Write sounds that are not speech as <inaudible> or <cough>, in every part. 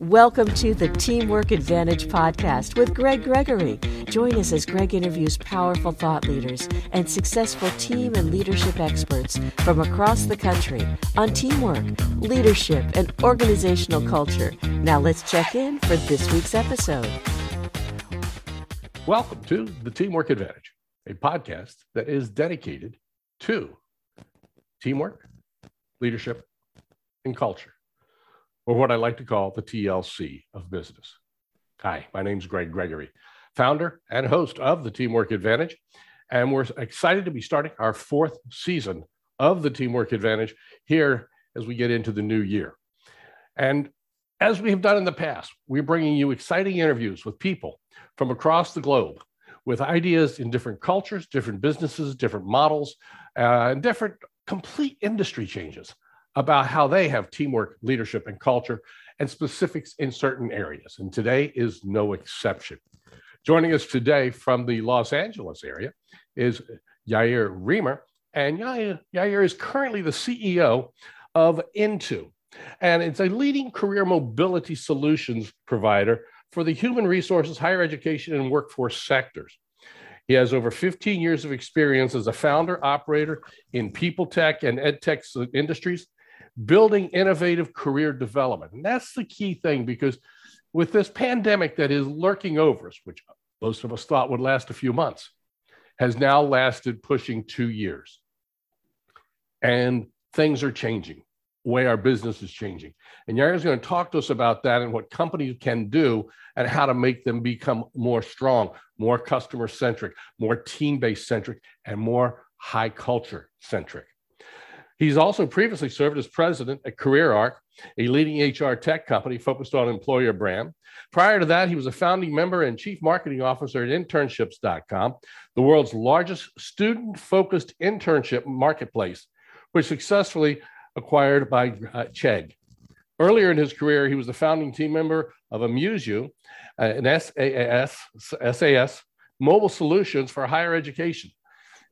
Welcome to the Teamwork Advantage podcast with Greg Gregory. Join us as Greg interviews powerful thought leaders and successful team and leadership experts from across the country on teamwork, leadership, and organizational culture. Now let's check in for this week's episode. Welcome to the Teamwork Advantage, a podcast that is dedicated to teamwork, leadership, and culture or what I like to call the TLC of business. Hi, my name is Greg Gregory, founder and host of the Teamwork Advantage. And we're excited to be starting our fourth season of the Teamwork Advantage here as we get into the new year. And as we have done in the past, we're bringing you exciting interviews with people from across the globe with ideas in different cultures, different businesses, different models, uh, and different complete industry changes about how they have teamwork, leadership, and culture, and specifics in certain areas. And today is no exception. Joining us today from the Los Angeles area is Yair Riemer. And Yair, Yair is currently the CEO of Intoo, and it's a leading career mobility solutions provider for the human resources, higher education, and workforce sectors. He has over 15 years of experience as a founder, operator in people tech and ed tech industries, building innovative career development. And that's the key thing because with this pandemic that is lurking over us, which most of us thought would last a few months, has now lasted pushing two years. And things are changing, the way our business is changing. And Yair is going to talk to us about that and what companies can do and how to make them become more strong, more customer centric, more team based centric, and more high culture centric. He's also previously served as president at CareerArc, a leading HR tech company focused on employer brand. Prior to that, he was a founding member and chief marketing officer at internships.com, the world's largest student focused internship marketplace, which successfully acquired by uh, Chegg. Earlier in his career, he was the founding team member of AmuseU, uh, an SaaS, SaaS mobile solutions for higher education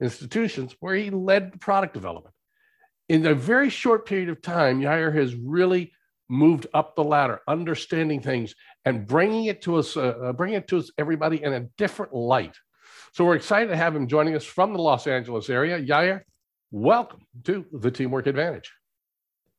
institutions, where he led product development in a very short period of time, Yair has really moved up the ladder, understanding things and bringing it to us, uh, uh, bringing it to us, everybody in a different light. So we're excited to have him joining us from the Los Angeles area. Yair, welcome to the Teamwork Advantage.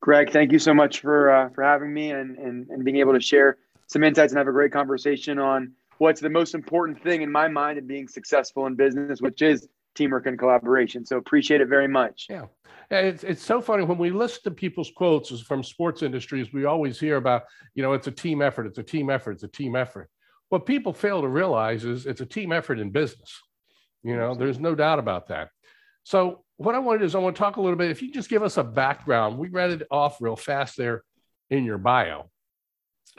Greg, thank you so much for uh, for having me and, and and being able to share some insights and have a great conversation on what's the most important thing in my mind in being successful in business, which is teamwork and collaboration. So appreciate it very much. Yeah. It's, it's so funny when we listen to people's quotes from sports industries, we always hear about, you know, it's a team effort, it's a team effort, it's a team effort. What people fail to realize is it's a team effort in business. You know, there's no doubt about that. So what I want to do is I want to talk a little bit. If you just give us a background, we read it off real fast there in your bio.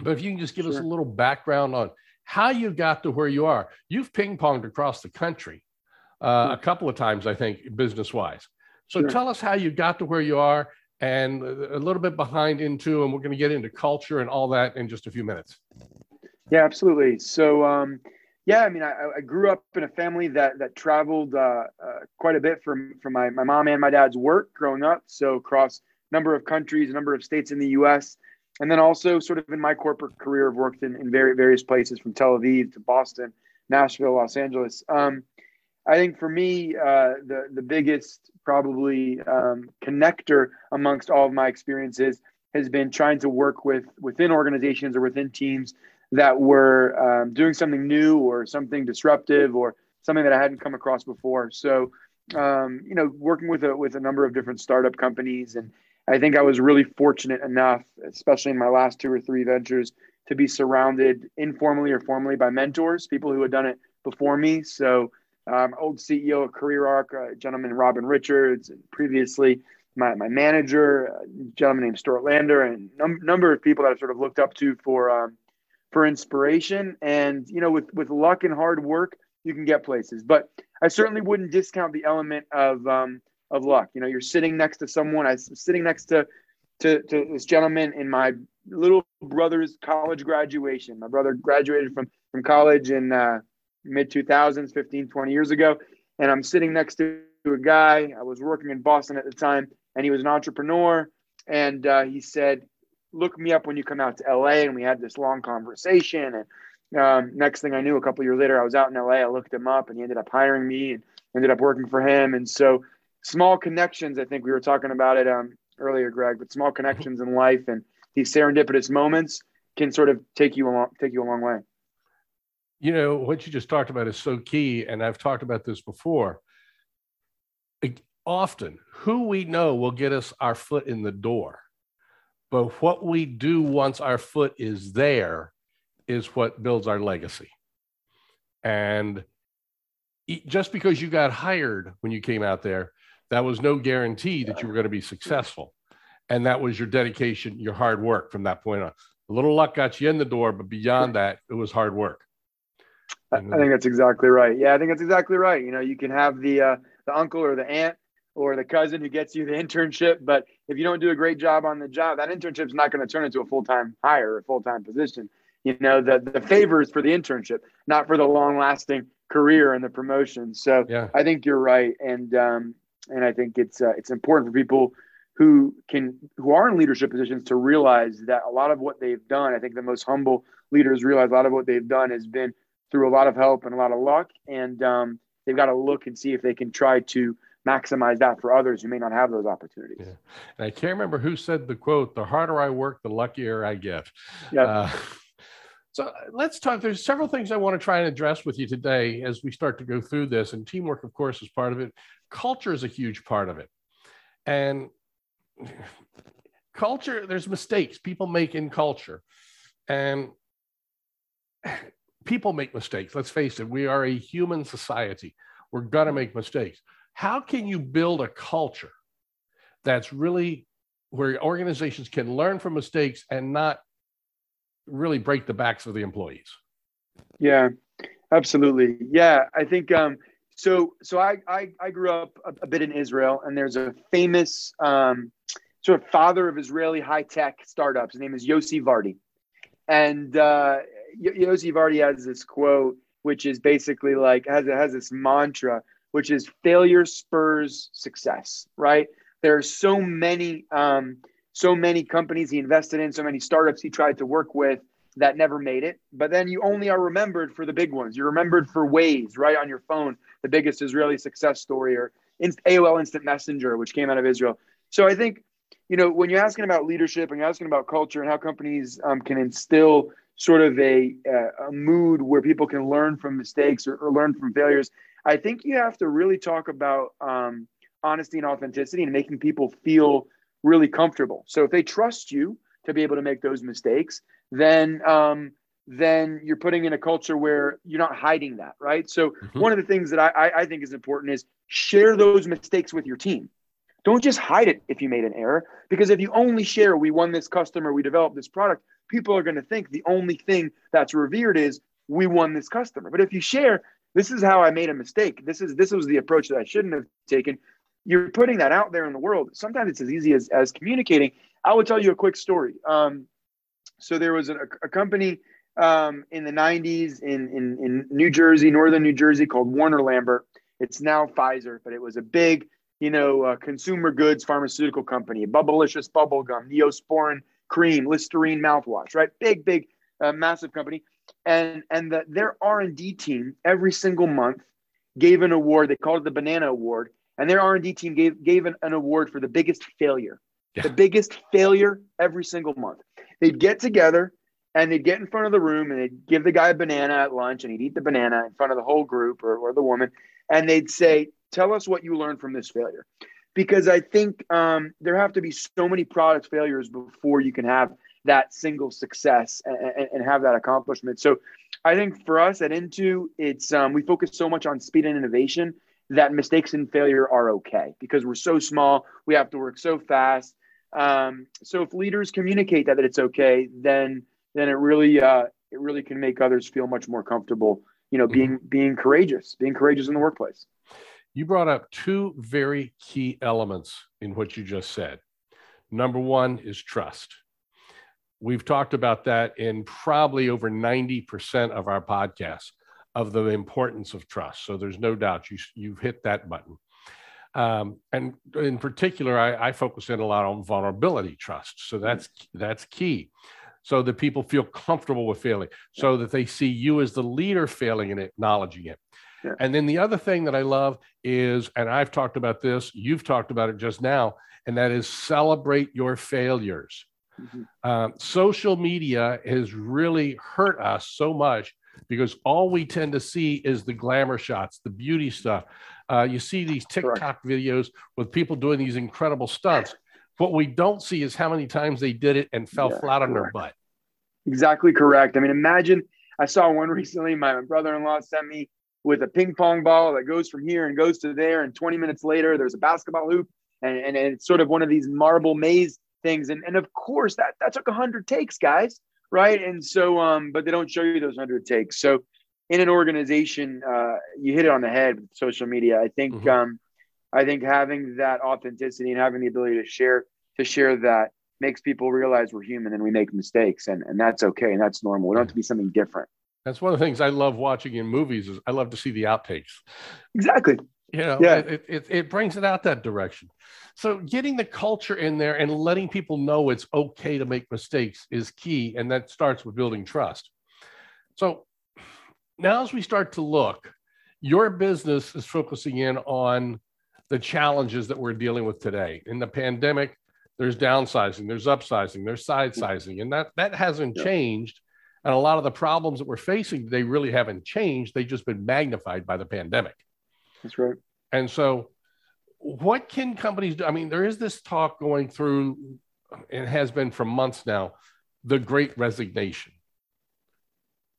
But if you can just give sure. us a little background on how you got to where you are. You've ping ponged across the country uh, a couple of times, I think, business wise. So sure. tell us how you got to where you are and a little bit behind Intoo, and we're going to get into culture and all that in just a few minutes. Yeah, absolutely. So, um, yeah, I mean, I, I, grew up in a family that that traveled uh, uh, quite a bit from from my, my mom and my dad's work growing up. So across a number of countries, a number of states in the U.S., and then also sort of in my corporate career, I've worked in, in very various places from Tel Aviv to Boston, Nashville, Los Angeles. Um, I think for me, uh, the the biggest probably um, connector amongst all of my experiences has been trying to work with within organizations or within teams that were um, doing something new or something disruptive or something that I hadn't come across before. So, um, you know, working with a with a number of different startup companies, and I think I was really fortunate enough, especially in my last two or three ventures, to be surrounded informally or formally by mentors, people who had done it before me. So um, old CEO of CareerArc, a gentleman Robin Richards, and previously my, my manager, a gentleman named Stuart Lander, and num- number of people that I've sort of looked up to for um, for inspiration. And you know, with with luck and hard work, you can get places. But I certainly wouldn't discount the element of um, of luck. You know, you're sitting next to someone. I was sitting next to to, to this gentleman in my little brother's college graduation. My brother graduated from from college in uh, mid 2000s, 15, 20 years ago. And I'm sitting next to a guy. I was working in Boston at the time, and he was an entrepreneur. And uh, he said, look me up when you come out to LA. And we had this long conversation. And um, next thing I knew, a couple years later, I was out in LA. I looked him up and he ended up hiring me and ended up working for him. And so small connections, I think we were talking about it um, earlier, Greg, but small connections in life and these serendipitous moments can sort of take you along, take you a long way. You know, what you just talked about is so key. And I've talked about this before. Often, who we know will get us our foot in the door. But what we do once our foot is there is what builds our legacy. And just because you got hired when you came out there, that was no guarantee that you were going to be successful. And that was your dedication, your hard work from that point on. A little luck got you in the door, but beyond that, it was hard work. I think that's exactly right. Yeah, I think that's exactly right. You know, you can have the uh, the uncle or the aunt or the cousin who gets you the <laughs> internship, but if you don't do a great job on the job, that internship is not going to turn into a full time hire, a full time position. You know, the the favors for the internship, not for the long lasting career and the promotion. So yeah. I think you're right, and um, and I think it's uh, it's important for people who can who are in leadership positions to realize that a lot of what they've done. I think the most humble leaders realize a lot of what they've done has been through a lot of help and a lot of luck, and um, they've got to look and see if they can try to maximize that for others who may not have those opportunities. Yeah. And I can't remember who said the quote: "The harder I work, the luckier I get." Yeah. Uh, <laughs> so uh, let's talk. There's several things I want to try and address with you today as we start to go through this. And teamwork, of course, is part of it. Culture is a huge part of it. And <sighs> culture, there's mistakes people make in culture. And people make mistakes. Let's face it, we are a human society. We're going to make mistakes. How can you build a culture that's really where organizations can learn from mistakes and not really break the backs of the employees. Yeah, absolutely. Yeah, I think um, so. So I, I, I grew up a, a, bit in Israel, and there's a famous um, sort of father of Israeli high tech startups. His name is Yossi Vardi, and uh, Yossi Vardi has this quote, which is basically like has has this mantra, which is failure spurs success. Right? There are so many. Um, so many companies he invested in, so many startups he tried to work with that never made it. But then you only are remembered for the big ones. You're remembered for Waze, right on your phone, the biggest Israeli success story, or AOL Instant Messenger, which came out of Israel. So I think, you know, when you're asking about leadership and you're asking about culture and how companies um, can instill sort of a, a mood where people can learn from mistakes or, or, learn from failures, I think you have to really talk about um, honesty and authenticity and making people feel – really comfortable. So if they trust you to be able to make those mistakes, then um, then you're putting in a culture where you're not hiding that, right? So mm-hmm. one of the things that I, I think is important is share those mistakes with your team. Don't just hide it if you made an error, because if you only share, we won this customer, we developed this product, people are going to think the only thing that's revered is we won this customer. But if you share, this is how I made a mistake. This is this was the approach that I shouldn't have taken you're putting that out there in the world. Sometimes it's as easy as, as communicating. I will tell you a quick story. Um, so there was a, a company um, in the 90s in, in, in New Jersey, northern New Jersey, called Warner Lambert. It's now Pfizer, but it was a big, you know, uh, consumer goods pharmaceutical company. Bubblicious bubble gum, Neosporin cream, Listerine mouthwash, right? Big, big, uh, massive company. And and the, their R and D team every single month gave an award. They called it the Banana Award and their r&d team gave, gave an, an award for the biggest failure yeah. the biggest failure every single month they'd get together and they'd get in front of the room and they'd give the guy a banana at lunch and he'd eat the banana in front of the whole group or, or the woman and they'd say tell us what you learned from this failure because i think um, there have to be so many product failures before you can have that single success and, and, have that accomplishment so i think for us at Intoo it's um, we focus so much on speed and innovation that mistakes and failure are okay because we're so small. We have to work so fast. Um, so if leaders communicate that, that it's okay, then then it really uh, it really can make others feel much more comfortable. You know, being mm-hmm. being courageous, being courageous in the workplace. You brought up two very key elements in what you just said. Number one is trust. We've talked about that in probably over 90% of our podcasts of the importance of trust. So there's no doubt you, you've hit that button. Um, and in particular, I, I, focus in a lot on vulnerability trust. So that's that's key. So that people feel comfortable with failing, so that they see you as the leader failing and acknowledging it. Yeah. And then the other thing that I love is, and I've talked about this, you've talked about it just now, and that is celebrate your failures. Mm-hmm. Uh, social media has really hurt us so much because all we tend to see is the glamour shots, the beauty stuff. Uh, you see these TikTok Correct. videos with people doing these incredible stunts. What we don't see is how many times they did it and fell yeah, flat on their butt. Exactly correct. I mean, imagine I saw one <laughs> recently. My brother in law sent me with a ping pong ball that goes from here and goes to there. And 20 minutes later, there's a basketball hoop. And, and it's sort of one of these marble maze things. And, and of course, that, that took 100 takes, guys right? And so, um, but they don't show you those hundred takes. So, in an organization, uh, you hit it on the head with social media. I think, mm-hmm. um, I think having that authenticity and having the ability to share to share that makes people realize we're human and we make mistakes, and and that's okay and that's normal. We don't have to be something different. That's one of the things I love watching in movies. Is I love to see the outtakes. Exactly. You know, yeah. it, it, it brings it out that direction. So getting the culture in there and letting people know it's okay to make mistakes is key. And that starts with building trust. So now as we start to look, your business is focusing in on the challenges that we're dealing with today. In the pandemic, there's downsizing, there's upsizing, there's mm. side sizing, and that that hasn't yeah. changed. And a lot of the problems that we're facing they really haven't changed. They've just been magnified by the pandemic. That's right. And so, what can companies do? I mean, there is this talk going through, and has been for months now, the great resignation.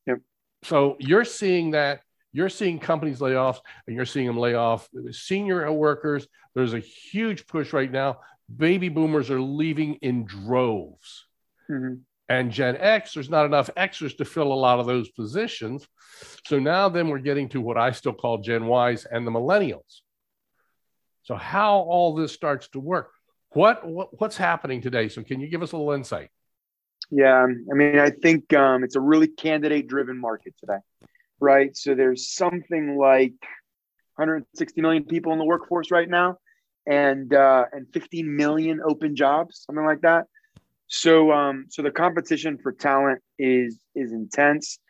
Yep. So, you're seeing that. You're seeing companies layoffs and you're seeing them lay off senior workers. There's a huge push right now. Baby boomers are leaving in droves. Mm-hmm and Gen X, there's not enough Xers to fill a lot of those positions. So now then we're getting to what I still call Gen Ys and the millennials. So how all this starts to work. What, what what's happening today? So can you give us a little insight? Yeah, I mean, I think um, it's a really candidate-driven market today, right? So there's something like 160 million people in the workforce right now, and uh, and 15 million open jobs, something like that. So, um, so the competition for talent is is intense.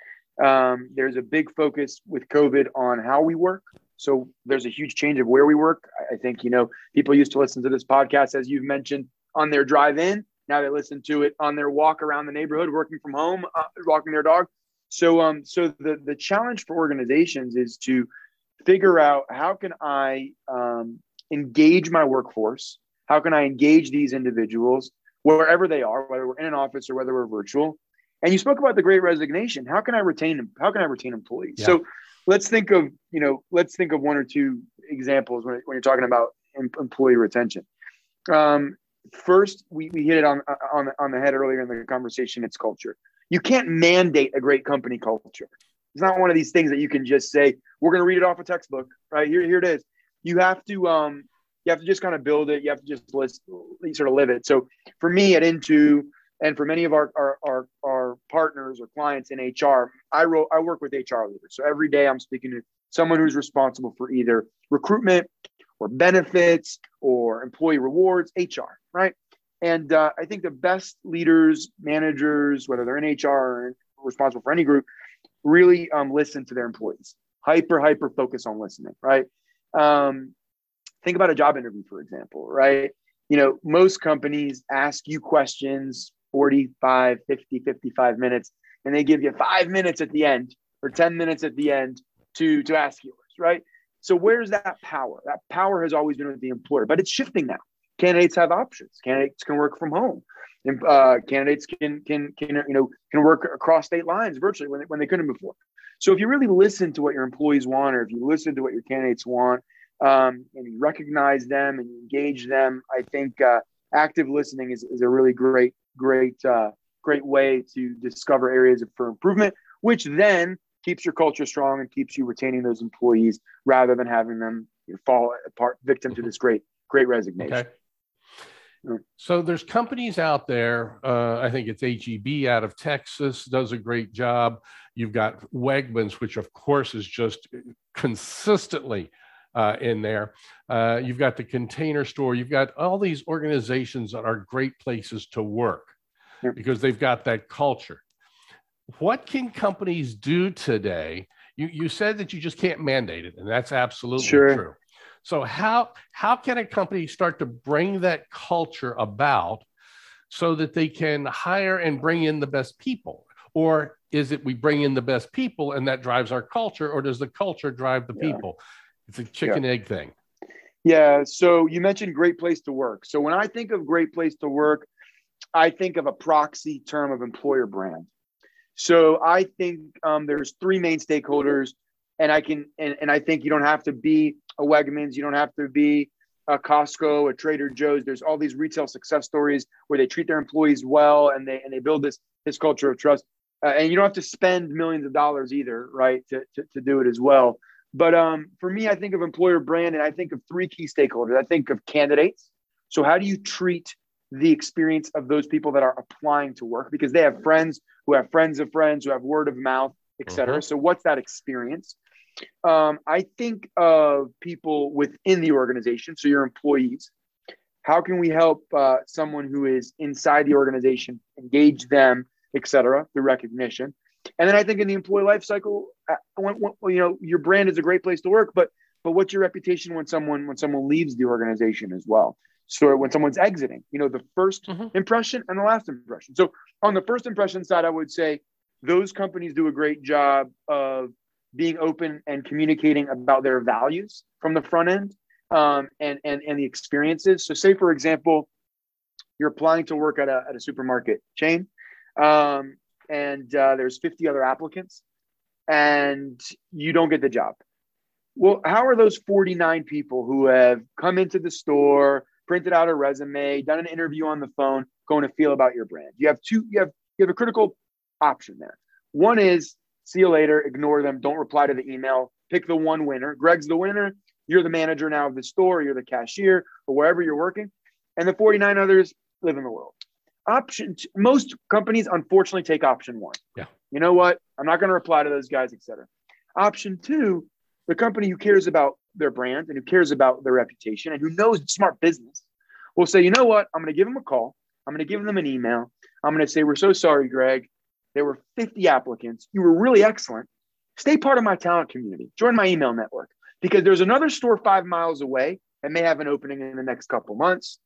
Um, there's a big focus with COVID on how we work. So there's a huge change of where we work. I think you know people used to listen to this podcast as you've mentioned on their drive in. Now they listen to it on their walk around the neighborhood, working from home, uh, walking their dog. So, um, so the the challenge for organizations is to figure out how can I um, engage my workforce? How can I engage these individuals wherever they are, whether we're in an office or whether we're virtual. And you spoke about the great resignation. How can I retain them? How can I retain employees? Yeah. So let's think of, you know, let's think of one or two examples when, when you're talking about employee retention. Um, first, we, we hit it on, on, on the head earlier in the conversation. It's culture. You can't mandate a great company culture. It's not one of these things that you can just say, we're going to read it off a textbook, right? Here, here it is. You have to, um, you have to just kind of build it. You have to just list, sort of live it. So for me at Intoo and for many of our, our, our, our partners or clients in HR, I, wrote, I work with HR leaders. So every day I'm speaking to someone who's responsible for either recruitment or benefits or employee rewards, HR, right? And uh, I think the best leaders, managers, whether they're in HR or responsible for any group, really um, listen to their employees. Hyper, hyper focus on listening, right? Um, think about a job interview, for example, right? You know, most companies ask you questions 45, 50, 55 minutes, and they give you five minutes at the end or 10 minutes at the end to, to ask yours, right? So where's that power? That power has always been with the employer, but it's shifting now. Candidates have options. Candidates can work from home. And, uh, candidates can can can you know can work across state lines virtually when they, when they couldn't before. So if you really listen to what your employees want, or if you listen to what your candidates want, um, and you recognize them and you engage them. I think uh, active listening is, is a really great, great, uh, great way to discover areas for improvement, which then keeps your culture strong and keeps you retaining those employees rather than having them fall apart victim to this great, great resignation. Okay. So there's companies out there. Uh, I think it's HEB out of Texas does a great job. You've got Wegmans, which of course is just consistently uh, in there. Uh, you've got the container store. You've got all these organizations that are great places to work because they've got that culture. What can companies do today? You, you said that you just can't mandate it, and that's absolutely sure. true. So how how can a company start to bring that culture about so that they can hire and bring in the best people? Or is it we bring in the best people and that drives our culture, or does the culture drive the yeah. people? It's a chicken yeah. egg thing. Yeah. So you mentioned great place to work. So when I think of great place to work, I think of a proxy term of employer brand. So I think um, there's three main stakeholders, and I can and, and I think you don't have to be a Wegmans, you don't have to be a Costco, a Trader Joe's. There's all these retail success stories where they treat their employees well and they and they build this this culture of trust. Uh, and you don't have to spend millions of dollars either, right, to, to, to do it as well. But um, for me, I think of employer brand and I think of three key stakeholders. I think of candidates. So, how do you treat the experience of those people that are applying to work? Because they have friends who have friends of friends who have word of mouth, et cetera. Mm-hmm. So, what's that experience? Um, I think of people within the organization, so your employees. How can we help uh, someone who is inside the organization engage them, et cetera, through recognition? And then I think in the employee life cycle, uh, when, when, you know, your brand is a great place to work, but but what's your reputation when someone when someone leaves the organization as well? So when someone's exiting, you know, the 1st mm-hmm. impression and the last impression. So on the first impression side, I would say those companies do a great job of being open and communicating about their values from the front end um, and, and, and the experiences. So say, for example, you're applying to work at a, at a supermarket chain um, and uh, there's 50 other applicants and you don't get the job. Well, how are those 49 people who have come into the store, printed out a resume, done an interview on the phone, going to feel about your brand? You have two, you have you have a critical option there. One is see you later, ignore them, don't reply to the email, pick the one winner. Greg's the winner. You're the manager now of the store, you're the cashier, or wherever you're working. And the 49 others live in the world option most companies unfortunately take option one. Yeah. You know what? I'm not going to reply to those guys etc option two the company who cares about their brand and who cares about their reputation and who knows smart business will say you know what? I'm going to give them a call. I'm going to give them an email. I'm going to say we're so sorry greg. There were 50 applicants. You were really excellent. Stay part of my talent community. Join my email network because there's another store five miles away and may have an opening in the next couple months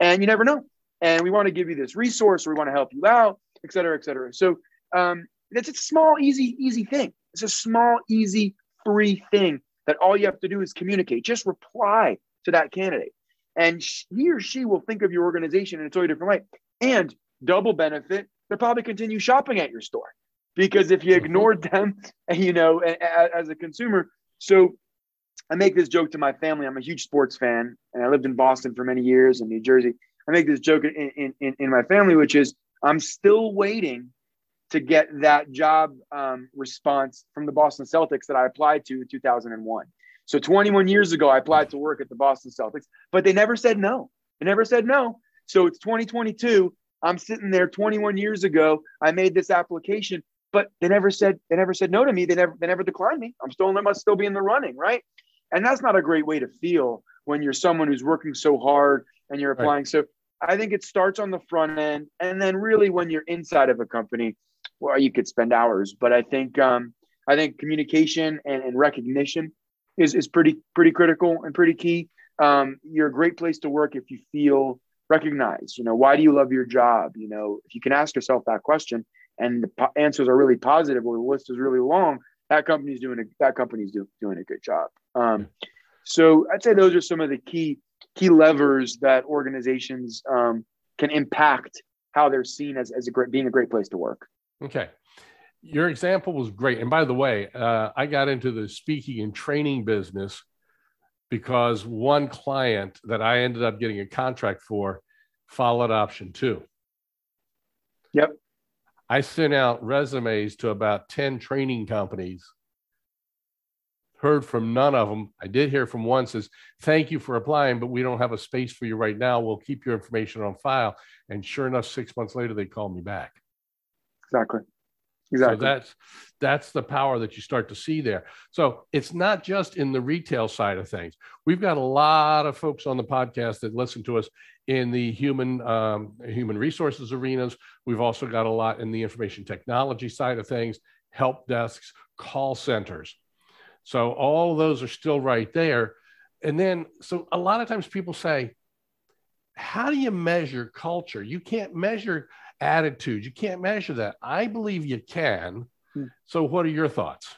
and you never know and we want to give you this resource, or we want to help you out, et cetera, et cetera. So um, it's a small, easy, easy thing. It's a small, easy, free thing that all you have to do is communicate. Just reply to that candidate, and he or she will think of your organization in a totally different way. And double benefit, they'll probably continue shopping at your store because if you mm-hmm. ignored them, <laughs> you know, as a consumer. So I make this joke to my family. I'm a huge sports fan, and I lived in Boston for many years in New Jersey. I make this joke in, in, in my family, which is I'm still waiting to get that job um, response from the Boston Celtics that I applied to in 2001. So 21 years ago, I applied to work at the Boston Celtics, but they never said no. They never said no. So it's 2022. I'm sitting there 21 years ago. I made this application, but they never said they never said no to me. They never they never declined me. I'm still I must still be in the running, right? And that's not a great way to feel when you're someone who's working so hard and you're applying. Right. So I think it starts on the front end, and then really when you're inside of a company, well, you could spend hours. But I think um, I think communication and, and recognition is is pretty pretty critical and pretty key. Um, you're a great place to work if you feel recognized. You know, why do you love your job? You know, if you can ask yourself that question, and the po- answers are really positive, or the list is really long, that company's doing a that company's do, doing a good job. Um, so I'd say those are some of the key key levers that organizations um, can impact how they're seen as, as a great being a great place to work. Okay. Your example was great. And by the way, uh, I got into the speaking and training business because one client that I ended up getting a contract for followed option two. Yep. I sent out resumes to about 10 training companies heard from none of them. I did hear from one says, thank you for applying, but we don't have a space for you right now. We'll keep your information on file. And sure enough, six months later, they called me back. Exactly. Exactly. So that's that's the power that you start to see there. So it's not just in the retail side of things. We've got a lot of folks on the podcast that listen to us in the human um, human resources arenas. We've also got a lot in the information technology side of things, help desks, call centers. So all of those are still right there. And then, so a lot of times people say, how do you measure culture? You can't measure attitude. You can't measure that. I believe you can. Hmm. So, what are your thoughts?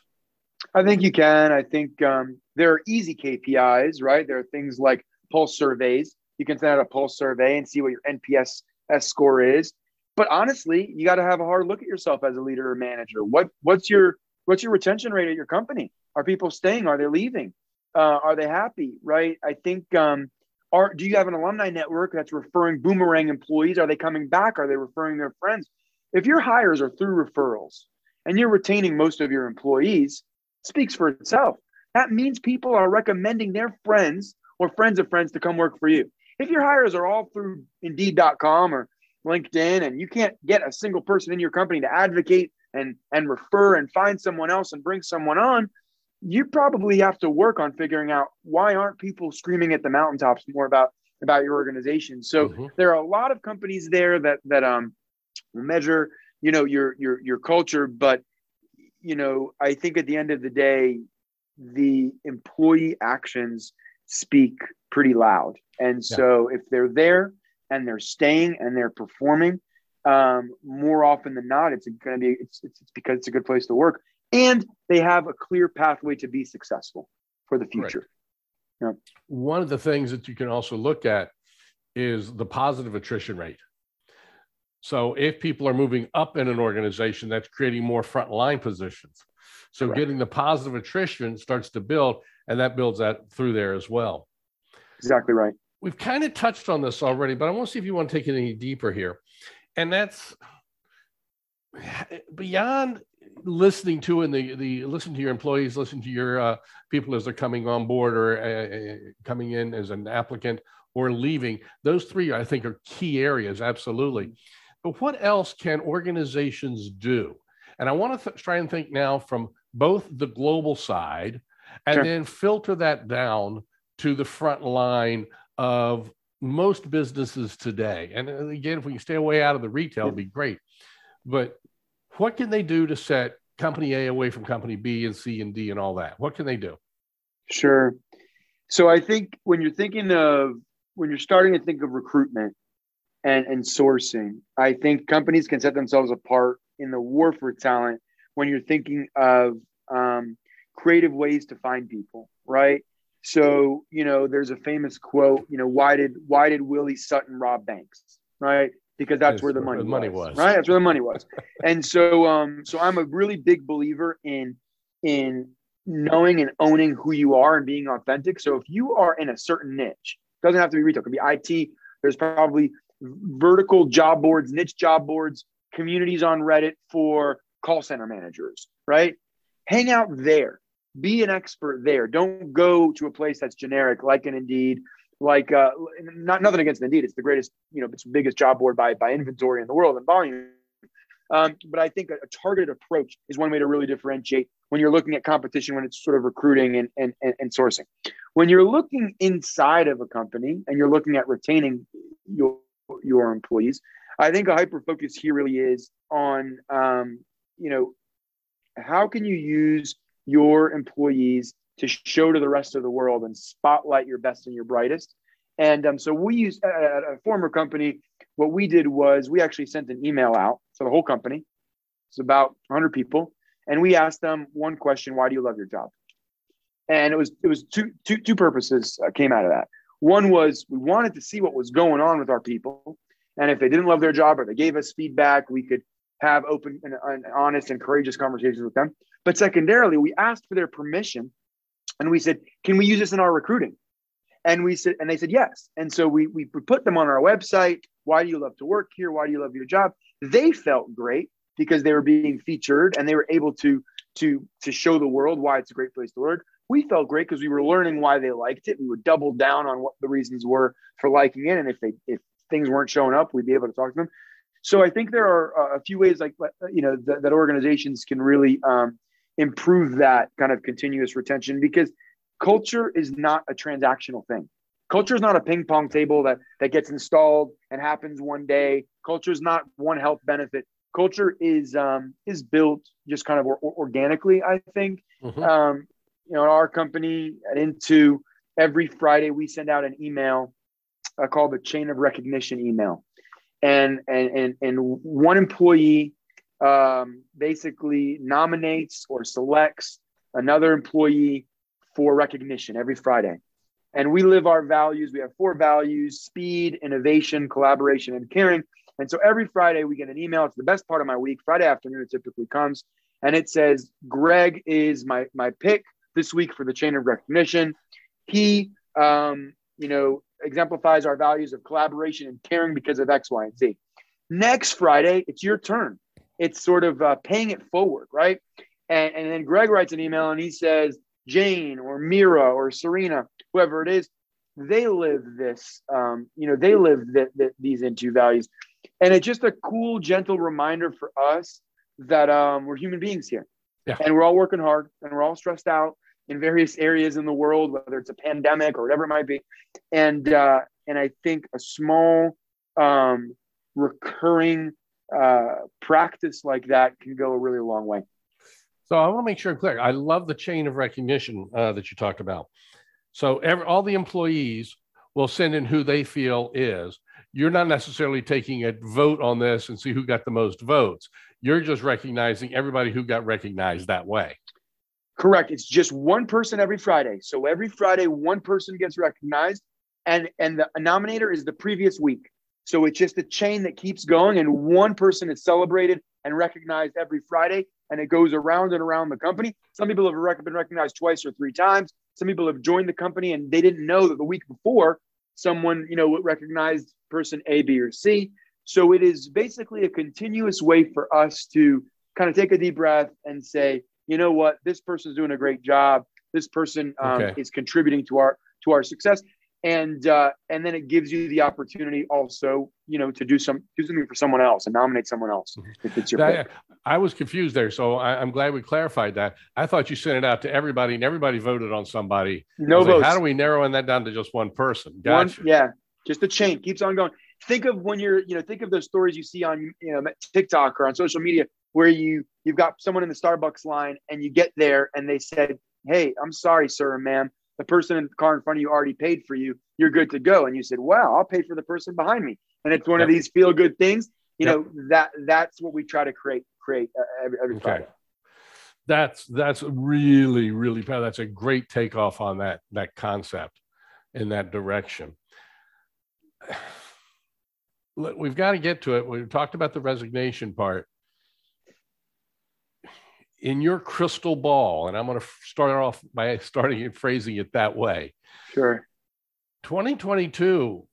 I think you can. I think um, there are easy KPIs, right? There are things like pulse surveys. You can send out a pulse survey and see what your NPS score is. But honestly, you got to have a hard look at yourself as a leader or manager. What what's your what's your retention rate at your company? Are people staying? Are they leaving? Uh, are they happy? Right? I think um, are do you have an alumni network that's referring boomerang employees? Are they coming back? Are they referring their friends? If your hires are through referrals and you're retaining most of your employees, speaks for itself. That means people are recommending their friends or friends of friends to come work for you. If your hires are all through Indeed.com or LinkedIn and you can't get a single person in your company to advocate and and refer and find someone else and bring someone on, you probably have to work on figuring out why aren't people screaming at the mountaintops more about about your organization. So mm-hmm. there are a lot of companies there that that um measure you know your your your culture, but you know I think at the end of the day, the employee actions speak pretty loud, and so yeah. if they're there and they're staying and they're performing. Um, more often than not, it's going to be it's, it's because it's a good place to work and they have a clear pathway to be successful for the future. Right. Yeah. One of the things that you can also look at is the positive attrition rate. So if people are moving up in an organization, that's creating more frontline positions. So Correct. getting the positive attrition starts to build, and that builds that through there as well. Exactly right. We've kind of touched on this already, but I want to see if you want to take it any deeper here. And that's <sighs> beyond listening to and the the listen to your employees, listen to your uh, people as they're coming on board or uh, uh, coming in as an applicant or leaving. Those three, I think, are key areas. Absolutely. But what else can organizations do? And I want to th- try and think now from both the global side and sure. then filter that down to the front line of most businesses today. And uh, again, if we can stay away out of the retail, it'd be great. But what can they do to set company A away from company B and C and D and all that? What can they do? Sure. So I think when you're thinking of when you're starting to think of recruitment and, and sourcing, I think companies can set themselves apart in the war for talent when you're thinking of um, creative ways to find people, right? So, you know, there's a famous quote, you know, why did why did Willie Sutton rob banks? Right because that's, where the money, the money was, was, right? That's where the money was. <laughs> And so um so i'm a really big believer in in knowing and owning who you are and being authentic. So if you are in a certain niche doesn't have to be retail. It could be it there's probably vertical job boards niche job boards communities on reddit for call center managers right? Hang out there. Be an expert there. Don't go to a place that's generic like an indeed like uh, not nothing against Indeed. It's the greatest, you know, it's the biggest job board by by inventory in the world and volume. Um, but I think a, a, targeted approach is one way to really differentiate when you're looking at competition, when it's sort of recruiting and, and, and, sourcing. When you're looking inside of a company and you're looking at retaining your, your employees, I think a hyper focus here really is on, um, you know, how can you use your employees to show to the rest of the world and spotlight your best and your brightest. And um, so we used at a former company, what we did was we actually sent an email out to the whole company. It's about 100 people. And we asked them one question Why do you love your job? And it was it was two two two purposes uh, came out of that. One was we wanted to see what was going on with our people, and if they didn't love their job or they gave us feedback, we could have open and, and honest and courageous conversations with them. But secondarily, we asked for their permission and we said, can we use this in our recruiting? And we said, and they said yes. And so we we put them on our website. Why do you love to work here? Why do you love your job? They felt great because they were being featured and they were able to to to show the world why it's a great place to work. We felt great because we were learning why they liked it. We would double down on what the reasons were for liking it, and if they if things weren't showing up, we'd be able to talk to them. So I think there are a few ways like you know that, that organizations can really um, improve that kind of continuous retention because culture is not a transactional thing. Culture is not a ping pong table that that gets installed and happens one day. Culture is not one health benefit. Culture is um, is built just kind of or, organically. I think. Mm-hmm. Um, you know, our company at Intoo every Friday we send out an email uh, called the chain of recognition email, and and and and one employee um, basically nominates or selects another employee for recognition every Friday. And we live our values. We have four values speed, innovation, collaboration, and caring. And so every Friday we get an email. It's the best part of my week. Friday afternoon it typically comes. And it says, Greg is my, my pick this week for the chain of recognition. He, um, you know, exemplifies our values of collaboration and caring because of X, Y, and Z. Next Friday, it's your turn. It's sort of uh, paying it forward, right? And, and then Greg writes an email and he says, Jane or Mira or Serena, whoever it is, they live this, um, you know, they live the, the, these Intoo values. And it's just a cool, gentle reminder for us that um, we're human beings here. Yeah. And we're all working hard and we're all stressed out in various areas in the world, whether it's a pandemic or whatever it might be. And uh, and I think a small um, recurring uh, practice like that can go a really long way. So I want to make sure I'm clear. I love the chain of recognition uh, that you talked about. So every, all the employees will send in who they feel is. You're not necessarily taking a vote on this and see who got the most votes. You're just recognizing everybody who got recognized that way. Correct. It's just one person every Friday. So every Friday, one person gets recognized, and and the nominator is the previous week. So it's just a chain that keeps going, and one person is celebrated and recognized every Friday, and it goes around and around the company. Some people have been recognized twice or three times. Some people have joined the company and they didn't know that the week before someone, you know, recognized person A, B, or C. So it is basically a continuous way for us to kind of take a deep breath and say, you know what, this person's doing a great job. This person um, okay. is contributing to our to our success, and uh, and then it gives you the opportunity also, you know, to do some do something for someone else and nominate someone else mm-hmm. if it's your. That, I was confused there, so I, am glad we clarified that. I thought you sent it out to everybody, and everybody voted on somebody. No votes. Like, how do we narrowing that down to just one person? Gotcha. One, yeah, just a chain keeps on going. Think of when you're, you know, think of those stories you see on, you know, TikTok or on social media where you you've got someone in the Starbucks line and you get there and they said, "Hey, I'm sorry, sir ma'am, the person in the car in front of you already paid for you. You're good to go." And you said, "Wow, I'll pay for the person behind me." And it's one yep. of these feel good things. You yep. know that that's what we try to create create uh, every, every okay. Friday. That's that's really really that's a great takeoff on that that concept in that direction. <sighs> Look, we've got to get to it. We've talked about the resignation part in your crystal ball, and I'm going to start off by <laughs> starting and phrasing it that way. Sure. 2022,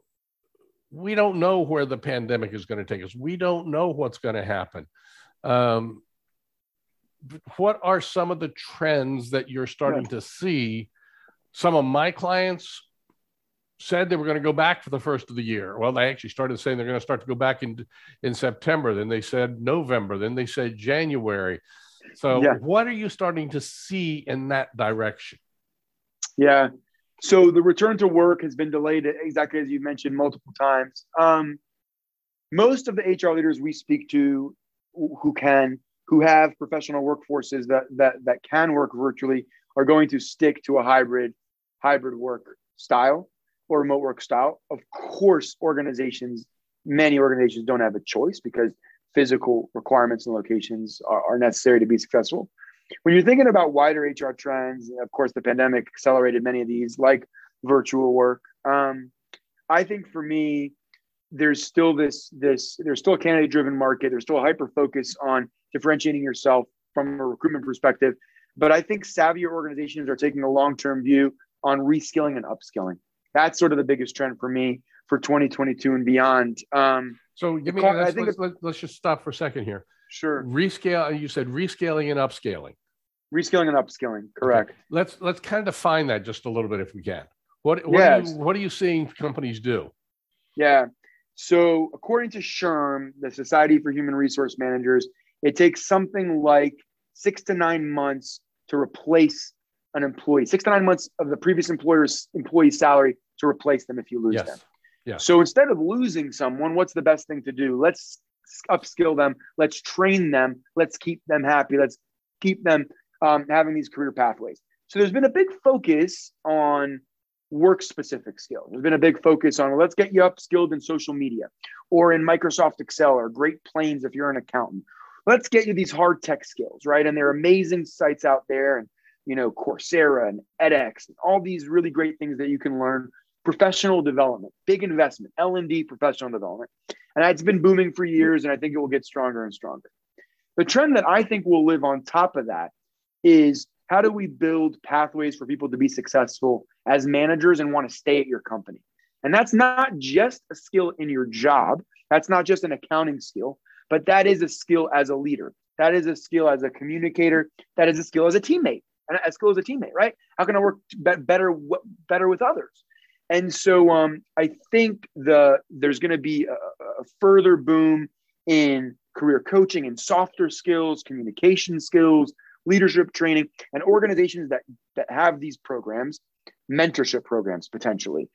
we don't know where the pandemic is going to take us. We don't know what's going to happen. Um, what are some of the trends that you're starting to see? Some of my clients said they were going to go back for the first of the year. Well, they actually started saying they're going to start to go back in in September. Then they said November. Then they said January. So, yeah. what are you starting to see in that direction? Yeah. So, the return to work has been delayed exactly as you mentioned multiple times. Um, most of the HR leaders we speak to who can, who have professional workforces that, that, that can work virtually are going to stick to a hybrid, hybrid work style or remote work style. Of course, organizations, many organizations don't have a choice because physical requirements and locations are, are necessary to be successful. When you're thinking about wider HR trends, of course, the pandemic accelerated many of these, like virtual work. Um, I think for me, there's still this this there's still a candidate driven market. There's still a hyper focus on differentiating yourself from a recruitment perspective. But I think savvier organizations are taking a long term view on reskilling and upskilling. That's sort of the biggest trend for me for 2022 and beyond. Um, so give me. I think let's, let's, let's, just stop for a second here. Sure. Rescale. You said rescaling and upscaling. Rescaling and upscaling. Correct. Okay. Let's let's kind of define that just a little bit if we can. What what, are, you, what are you seeing companies do? Yeah. So, according to SHRM, the Society for Human Resource Managers, it takes something like six to nine months to replace an employee, six to nine months of the previous employer's employee salary to replace them if you lose yes. them. Yeah. So instead of losing someone, what's the best thing to do? Let's upskill them. Let's train them. Let's keep them happy. Let's keep them um, having these career pathways. So there's been a big focus on work specific skills. There's been a big focus on let's get you upskilled in social media or in Microsoft Excel or Great Plains if you're an accountant. Let's get you these hard tech skills, right? And there are amazing sites out there and you know Coursera and edX and all these really great things that you can learn. Professional development, big investment, L and D professional development, and it's been booming for years, and I think it will get stronger and stronger. The trend that I think will live on top of that is how do we build pathways for people to be successful as managers and want to stay at your company? And that's not just a skill in your job. That's not just an accounting skill, but that is a skill as a leader. That is a skill as a communicator. That is a skill as a teammate. And a skill as a teammate, right? How can I work better better with others? And so um, I think the there's going to be a, a further boom in career coaching and softer skills, communication skills, leadership training, and organizations that, that have these programs, mentorship programs potentially,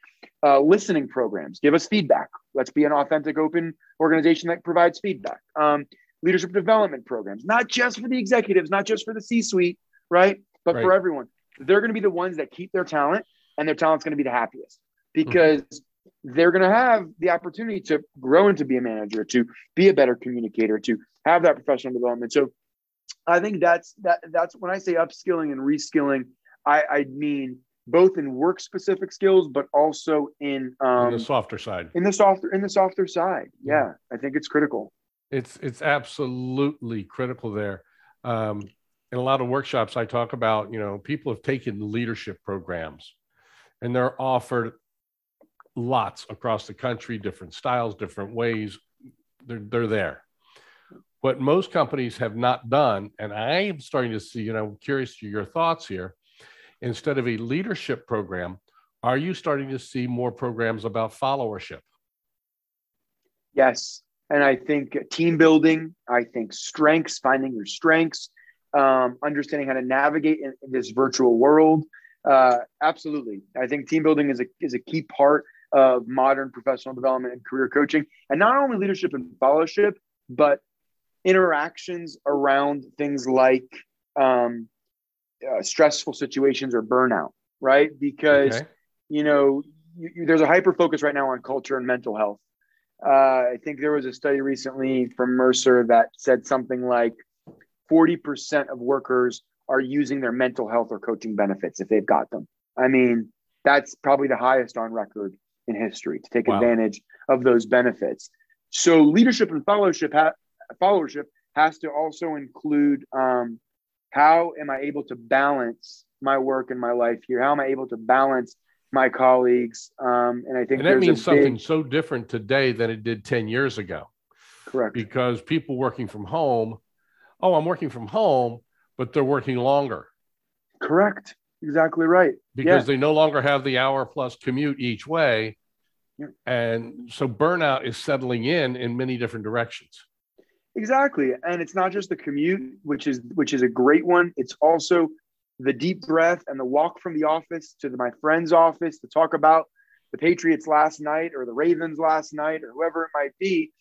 uh, listening programs, give us feedback. Let's be an authentic, open organization that provides feedback. Um, leadership development programs, not just for the executives, not just for the C suite, right? But right. for everyone. They're going to be the ones that keep their talent, and their talent's going to be the happiest because. Mm-hmm they're going to have the opportunity to grow into be a manager, to be a better communicator, to have that professional development. So I think that's that that's when I say upskilling and reskilling, I, I mean both in work specific skills, but also in, um, in the softer side. In the softer in the softer side, yeah, I think it's critical. It's it's absolutely critical there. Um, in a lot of workshops, I talk about you know people have taken leadership programs, and they're offered lots across the country, different styles, different ways. They're they're there what most companies have not done, and I am starting to see, and I'm curious to your thoughts here, instead of a leadership program, are you starting to see more programs about followership? Yes. And I think team building, I think strengths, finding your strengths, um, understanding how to navigate in, in this virtual world. Uh, absolutely. I think team building is a, is a key part of modern professional development and career coaching. And not only leadership and fellowship, but interactions around things like um, uh, stressful situations or burnout, right? Because, okay. you know, you, you, there's a hyper focus right now on culture and mental health. Uh, I think there was a study recently from Mercer that said something like 40% of workers are using their mental health or coaching benefits if they've got them. I mean, that's probably the highest on record in history to take wow. advantage of those benefits. So leadership and fellowship ha- followership has to also include um, how am I able to balance my work and my life here? How am I able to balance my colleagues? Um, and I think and that means something big... so different today than it did 10 years ago. Correct. Because people working from home, oh, I'm working from home, but they're working longer. Correct. Exactly right. Because yeah. they no longer have the hour plus commute each way. Yeah. And so burnout is settling in in many different directions. Exactly. And it's not just the commute, which is which is a great one. It's also the deep breath and the walk from the office to the, my friend's office to talk about the Patriots last night or the Ravens last night or whoever it might be.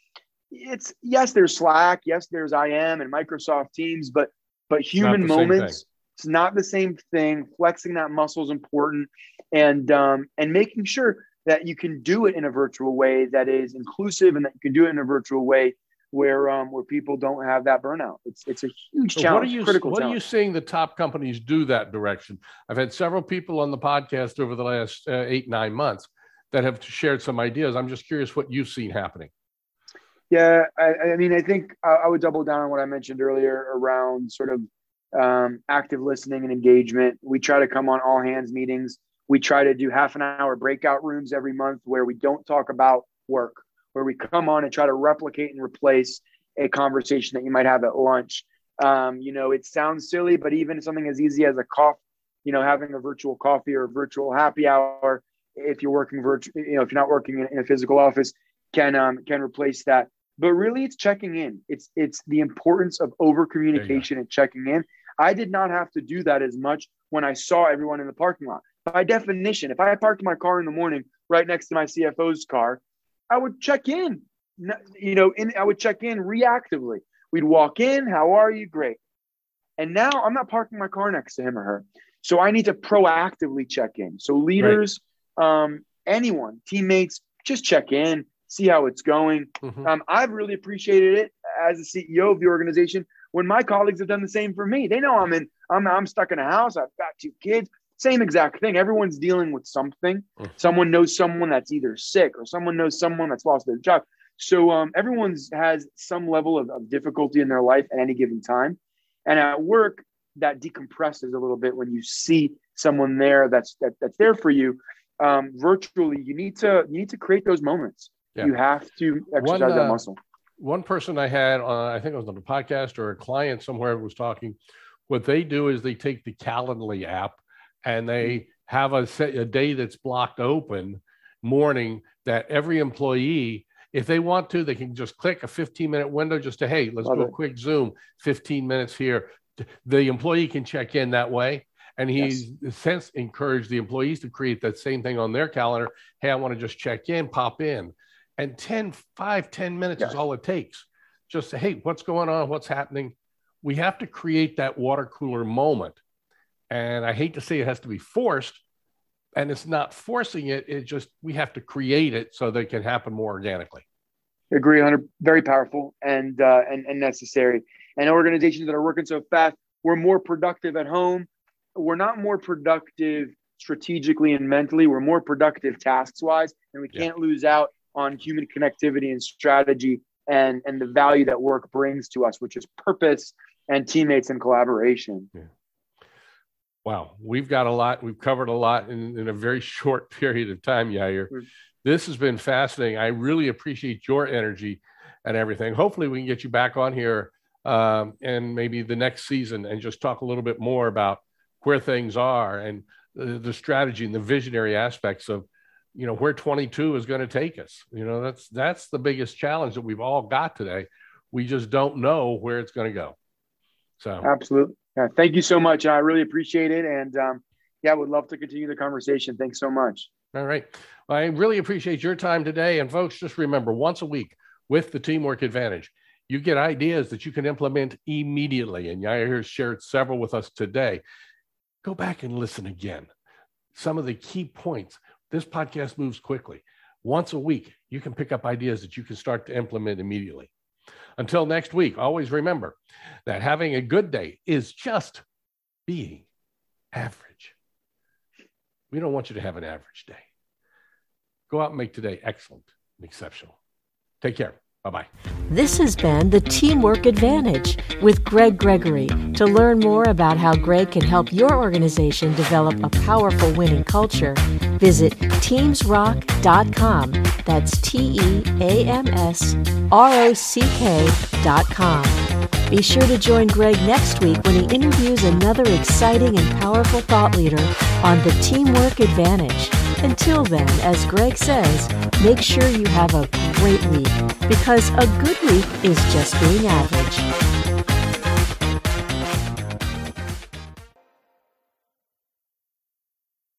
It's yes, there's Slack, yes, there's IM and Microsoft Teams, but but human moments, it's not the same thing. Flexing that muscle is important, and um, and making sure that you can do it in a virtual way that is inclusive and that you can do it in a virtual way where um, where people don't have that burnout. It's it's a huge so challenge. What are you critical What challenge. are you seeing the top companies do that direction? I've had several people on the podcast over the last uh, eight nine months that have shared some ideas. I'm just curious what you've seen happening. Yeah, I, I mean, I think I, I, would double down on what I mentioned earlier around sort of um, active listening and engagement. We try to come on all hands meetings. We try to do half an hour breakout rooms every month where we don't talk about work where we come on and try to replicate and replace a conversation that you might have at lunch. Um, you know, it sounds silly, but even something as easy as a coffee, you know, having a virtual coffee or a virtual happy hour, if you're working virtual, you know, if you're not working in, in a physical office, can um, can replace that. But really, it's checking in. It's it's the importance of over communication and checking in. I did not have to do that as much when I saw everyone in the parking lot. By definition, if I parked my car in the morning right next to my CFO's car, I would check in. You know, in, I would check in reactively. We'd walk in. How are you? Great. And now I'm not parking my car next to him or her. So I need to proactively check in. So leaders, right. um, anyone, teammates, just check in, see how it's going. Mm-hmm. Um, I've really appreciated it as the CEO of the organization when my colleagues have done the same for me. They know I'm in, I'm, I'm stuck in a house. I've got two kids. Same exact thing. Everyone's dealing with something. Mm-hmm. Someone knows someone that's either sick or someone knows someone that's lost their job. So um, everyone's has some level of, of difficulty in their life at any given time. And at work, that decompresses a little bit when you see someone there that's that, that's there for you. Um, virtually, you need to you need to create those moments. Yeah. You have to exercise one, uh, that muscle. One person I had, uh, I think it was on a podcast or a client somewhere was talking. What they do is they take the Calendly app and they mm-hmm. have a, set, a day that's blocked open morning that every employee if they want to, they can just click a 15 minute window just to, hey, let's Love do a quick Zoom, 15 minutes here. The employee can check in that way. And he's yes. since encouraged the employees to create that same thing on their calendar. Hey, I want to just check in, pop in. And 10, 5, 10 minutes yes. is all it takes. Just say, hey, what's going on? What's happening? We have to create that water cooler moment. And I hate to say it has to be forced, and it's not forcing it. It just we have to create it so that it can happen more organically. Agree, Hunter. Very powerful and uh, and and necessary. And organizations that are working so fast, we're more productive at home. We're not more productive strategically and mentally. We're more productive tasks wise, and we can't yeah. lose out on human connectivity and strategy and and the value that work brings to us, which is purpose and teammates and collaboration. Yeah wow, we've got a lot. We've covered a lot in, in a very <laughs> short period of time, Yair. Mm-hmm. This has been fascinating. I really appreciate your energy and everything. Hopefully, we can get you back on here um, and maybe the next season and just talk a little bit more about where things are and the, the strategy and the visionary aspects of you know where 22 is going to take us you know that's that's the biggest challenge that we've all got today we just don't know where it's going to go so absolutely yeah, thank you so much. I really appreciate it. And um, yeah, I would love to continue the conversation. Thanks so much. All right. Well, I really appreciate your time today. And folks, just remember once a week with the Teamwork Advantage, you get ideas that you can implement immediately. And Yair shared several with us today. Go back and listen again. Some of the key points. This podcast moves quickly. Once a week, you can pick up ideas that you can start to implement immediately. Until next week, always remember that having a good day is just being average. We don't want you to have an average day. Go out and make today excellent and exceptional. Take care. Bye bye. This has been the Teamwork Advantage with Greg Gregory. To learn more about how Greg can help your organization develop a powerful winning culture, visit teamsrock.com. That's T E A M S R O C K.com. Be sure to join Greg next week when he interviews another exciting and powerful thought leader on the Teamwork Advantage. Until then, as Greg says, make sure you have a great week because a good week is just being average.